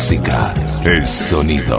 música, el sonido.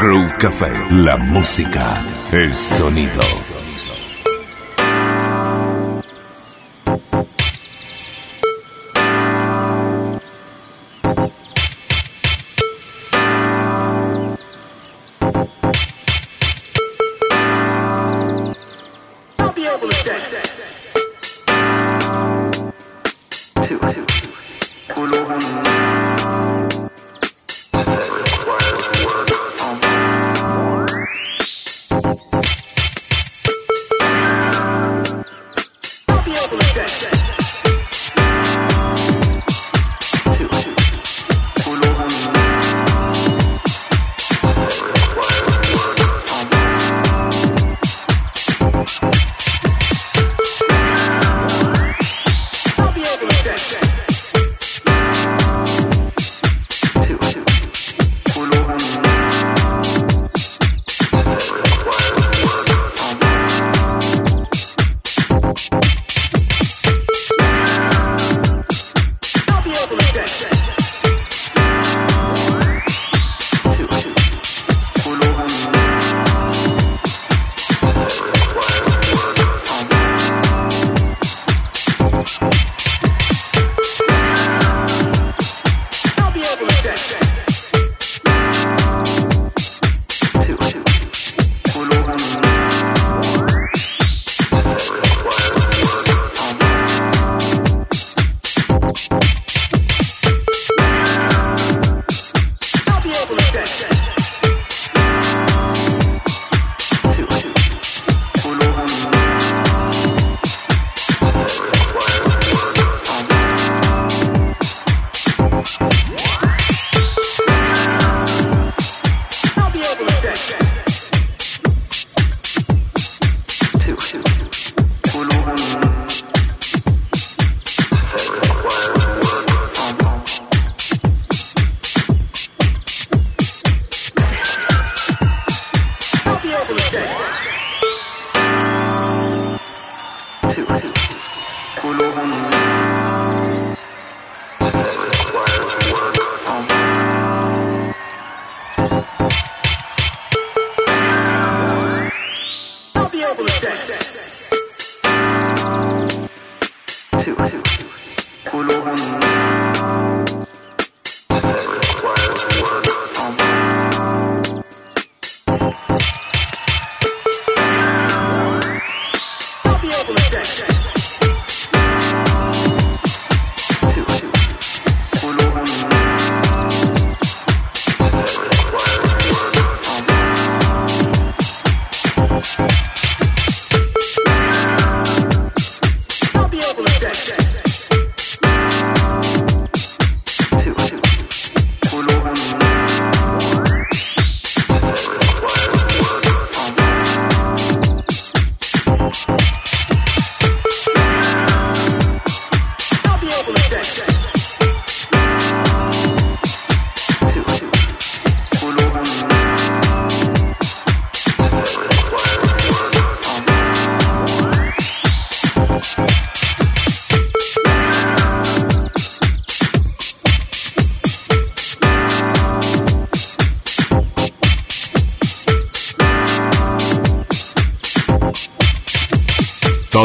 Groove Café. La música, el sonido.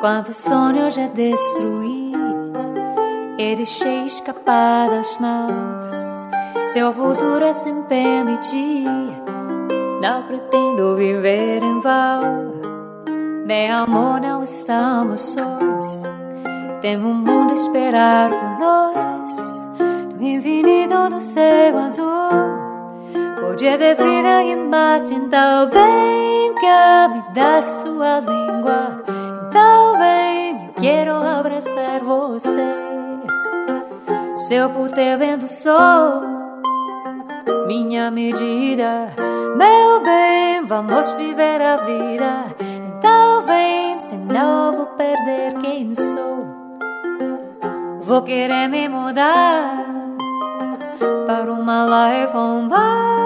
Quanto sonho eu já destruí e deixei escapar das mãos. Seu futuro é sem permitir. Não pretendo viver em vão. Meu amor, não estamos sós. Temos um mundo a esperar por nós. Do infinito do céu azul. Podia definir e mate minha medida, meu bem, vamos viver a vida. Então vem, senão vou perder quem sou. Vou querer me mudar para uma life on bar.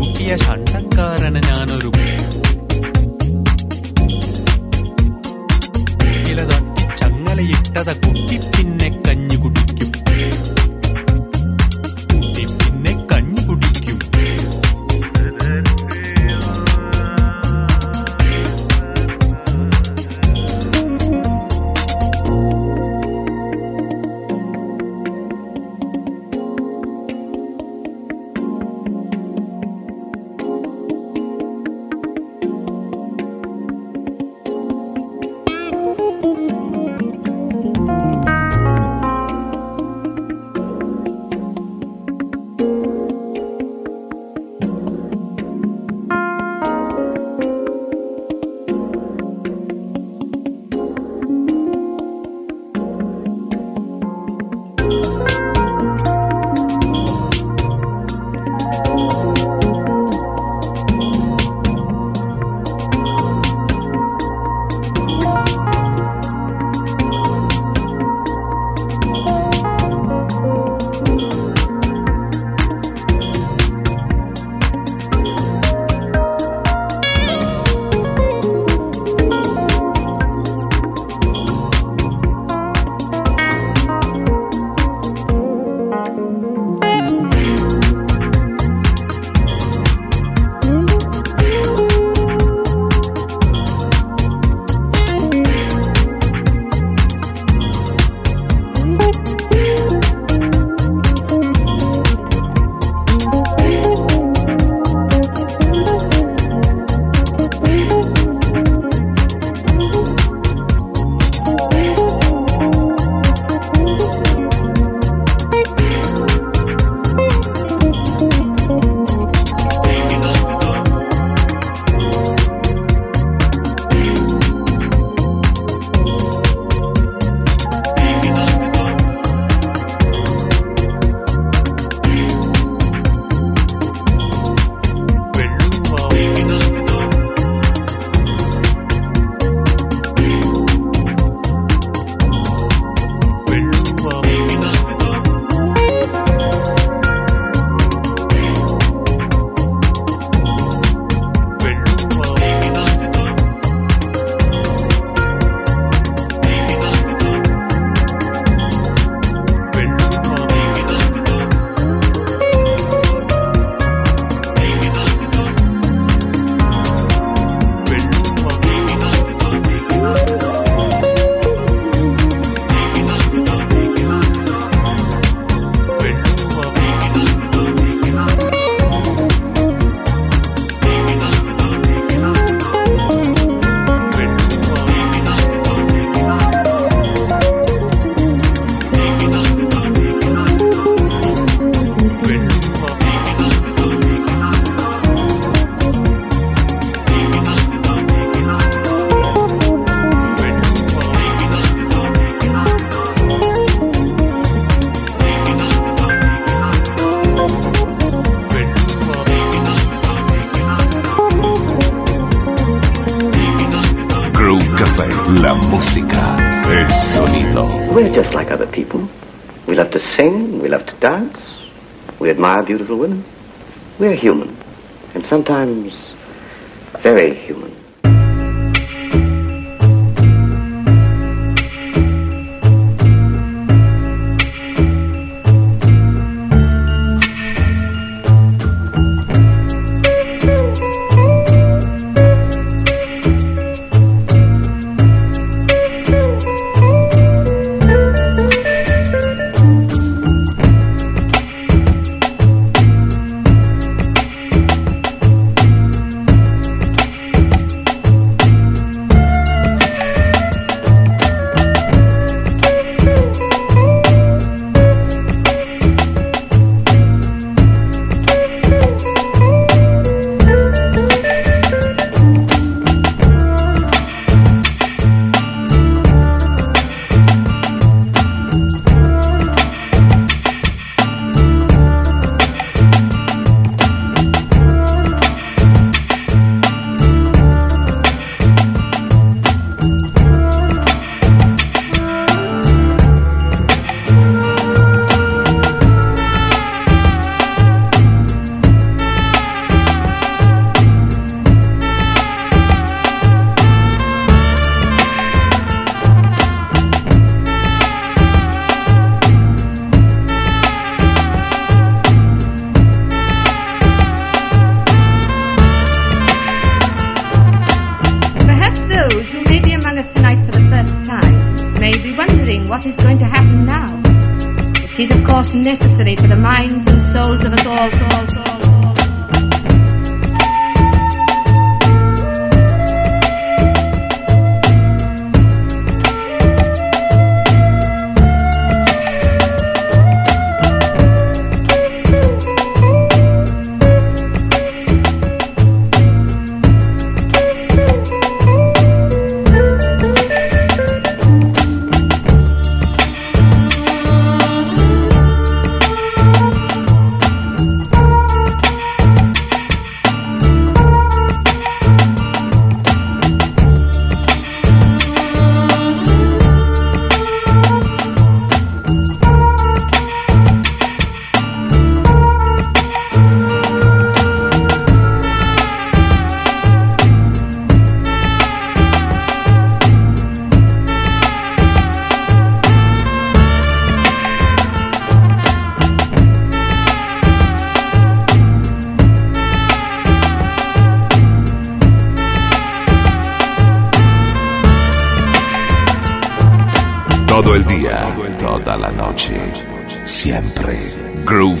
കൂട്ടിയ ഷണ്ടക്കാരന് ഞാനൊരു കുട്ടി തട്ടി people. We love to sing, we love to dance, we admire beautiful women. We're human, and sometimes very human.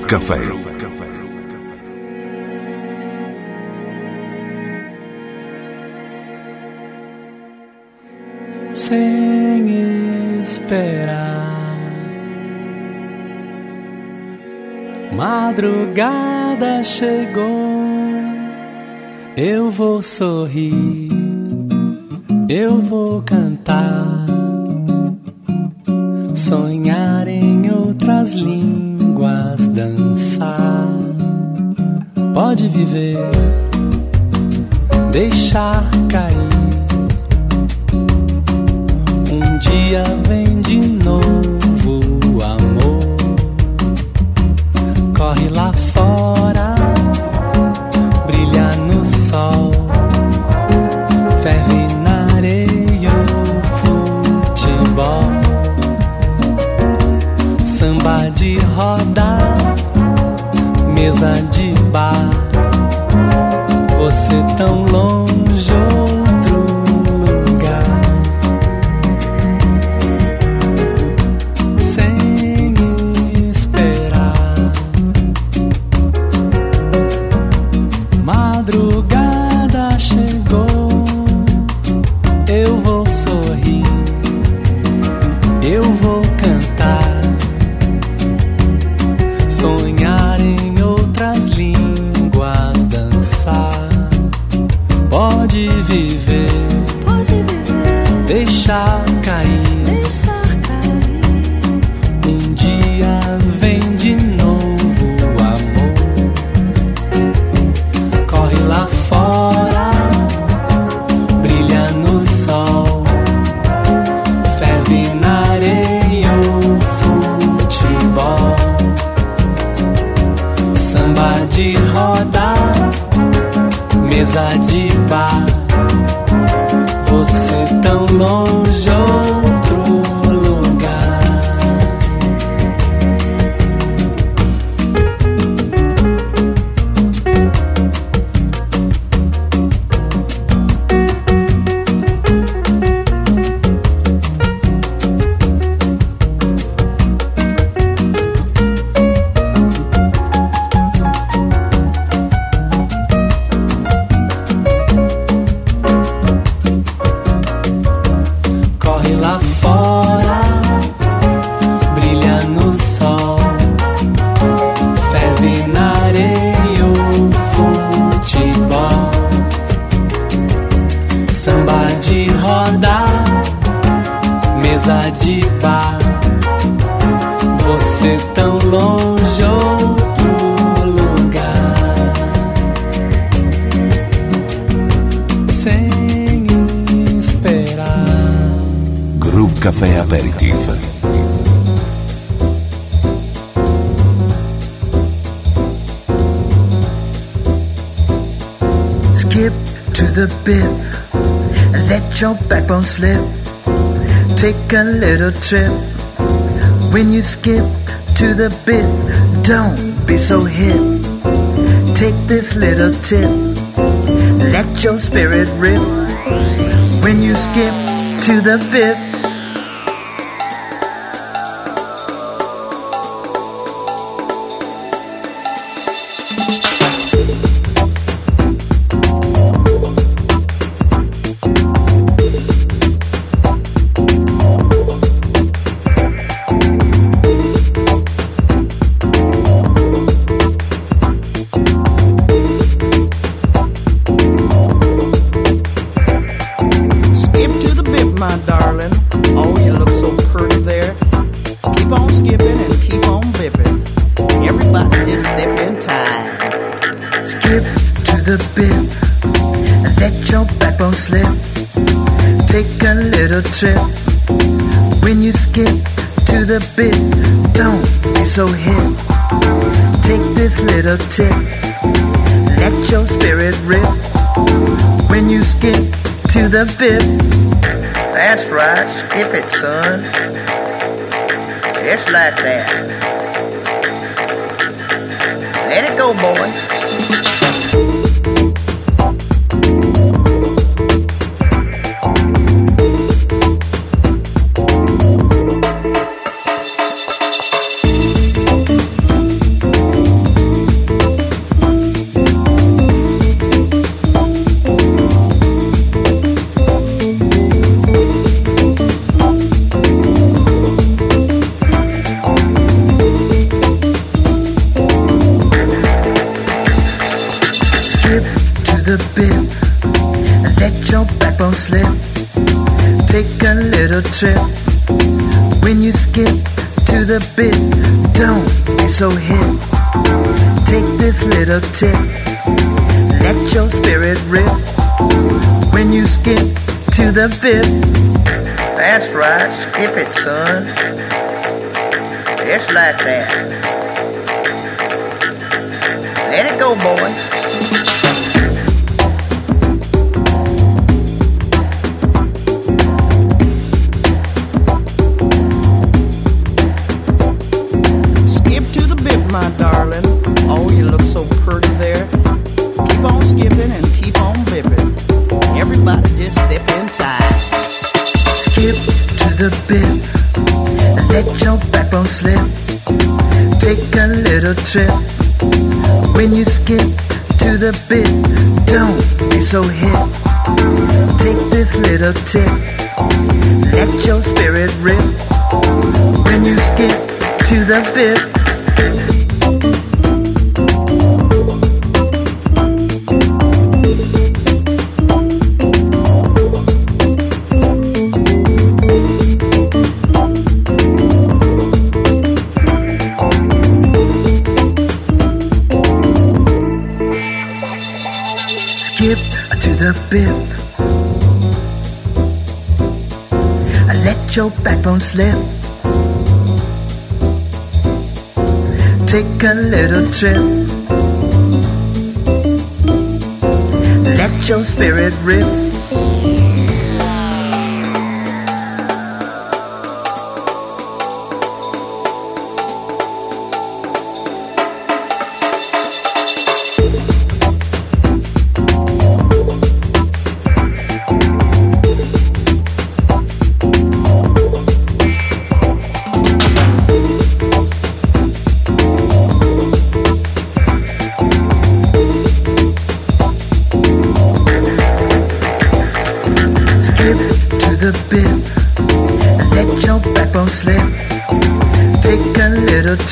Café. Sem esperar, madrugada chegou. Eu vou sorrir, eu vou cantar, sonhar em outras línguas dançar. Pode viver, deixar cair. Um dia vem de novo bar. Você tão longe, your backbone slip. Take a little trip. When you skip to the bit, don't be so hip. Take this little tip. Let your spirit rip. When you skip to the bit, little tip. Let your spirit rip. When you skip to the bit. That's right, skip it, son. Just like that. Let it go, boy. Slip. Take a little trip. When you skip to the bit, don't be so hip. Take this little tip. Let your spirit rip. When you skip to the bit. Bit. Let your backbone slip. Take a little trip. Let your spirit rip.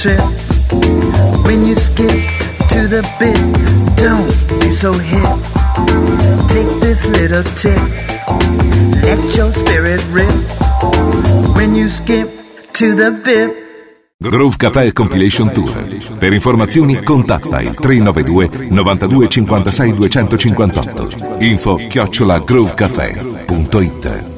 Trip. When you skip to the bit, don't be so hip. Take this little tip. Let your spirit rip. When you skip to the bit. Groove Café Compilation Tour. Per informazioni contatta il 392 92 56 258. Info chiocciola groovecafé.it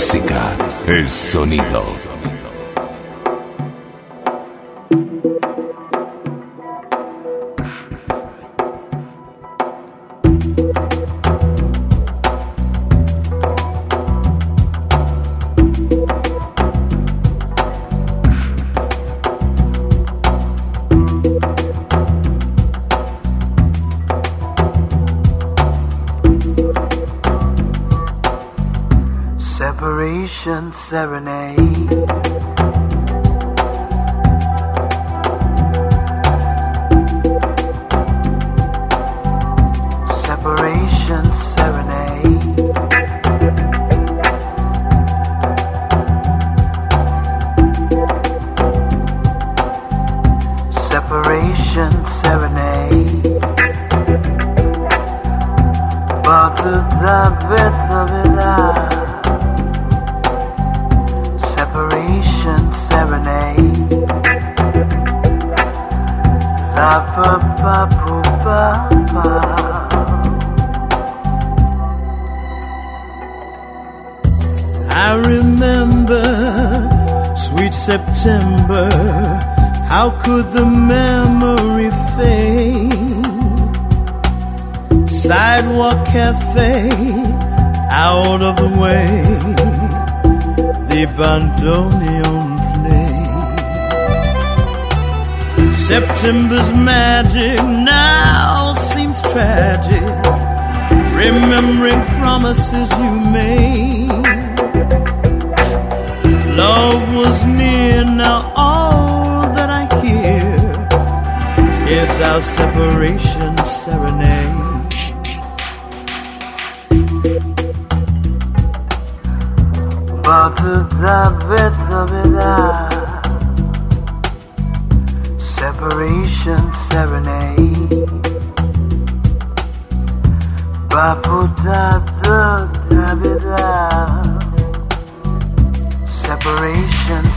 música, el sonido. Separation Serenade. I remember sweet September. How could the memory fade? Sidewalk cafe out of the way. The bandoneon September's magic now seems tragic. Remembering promises you made. Love was near, now all that I hear is our separation serenade. About to da, Ocean Serenade da. Separation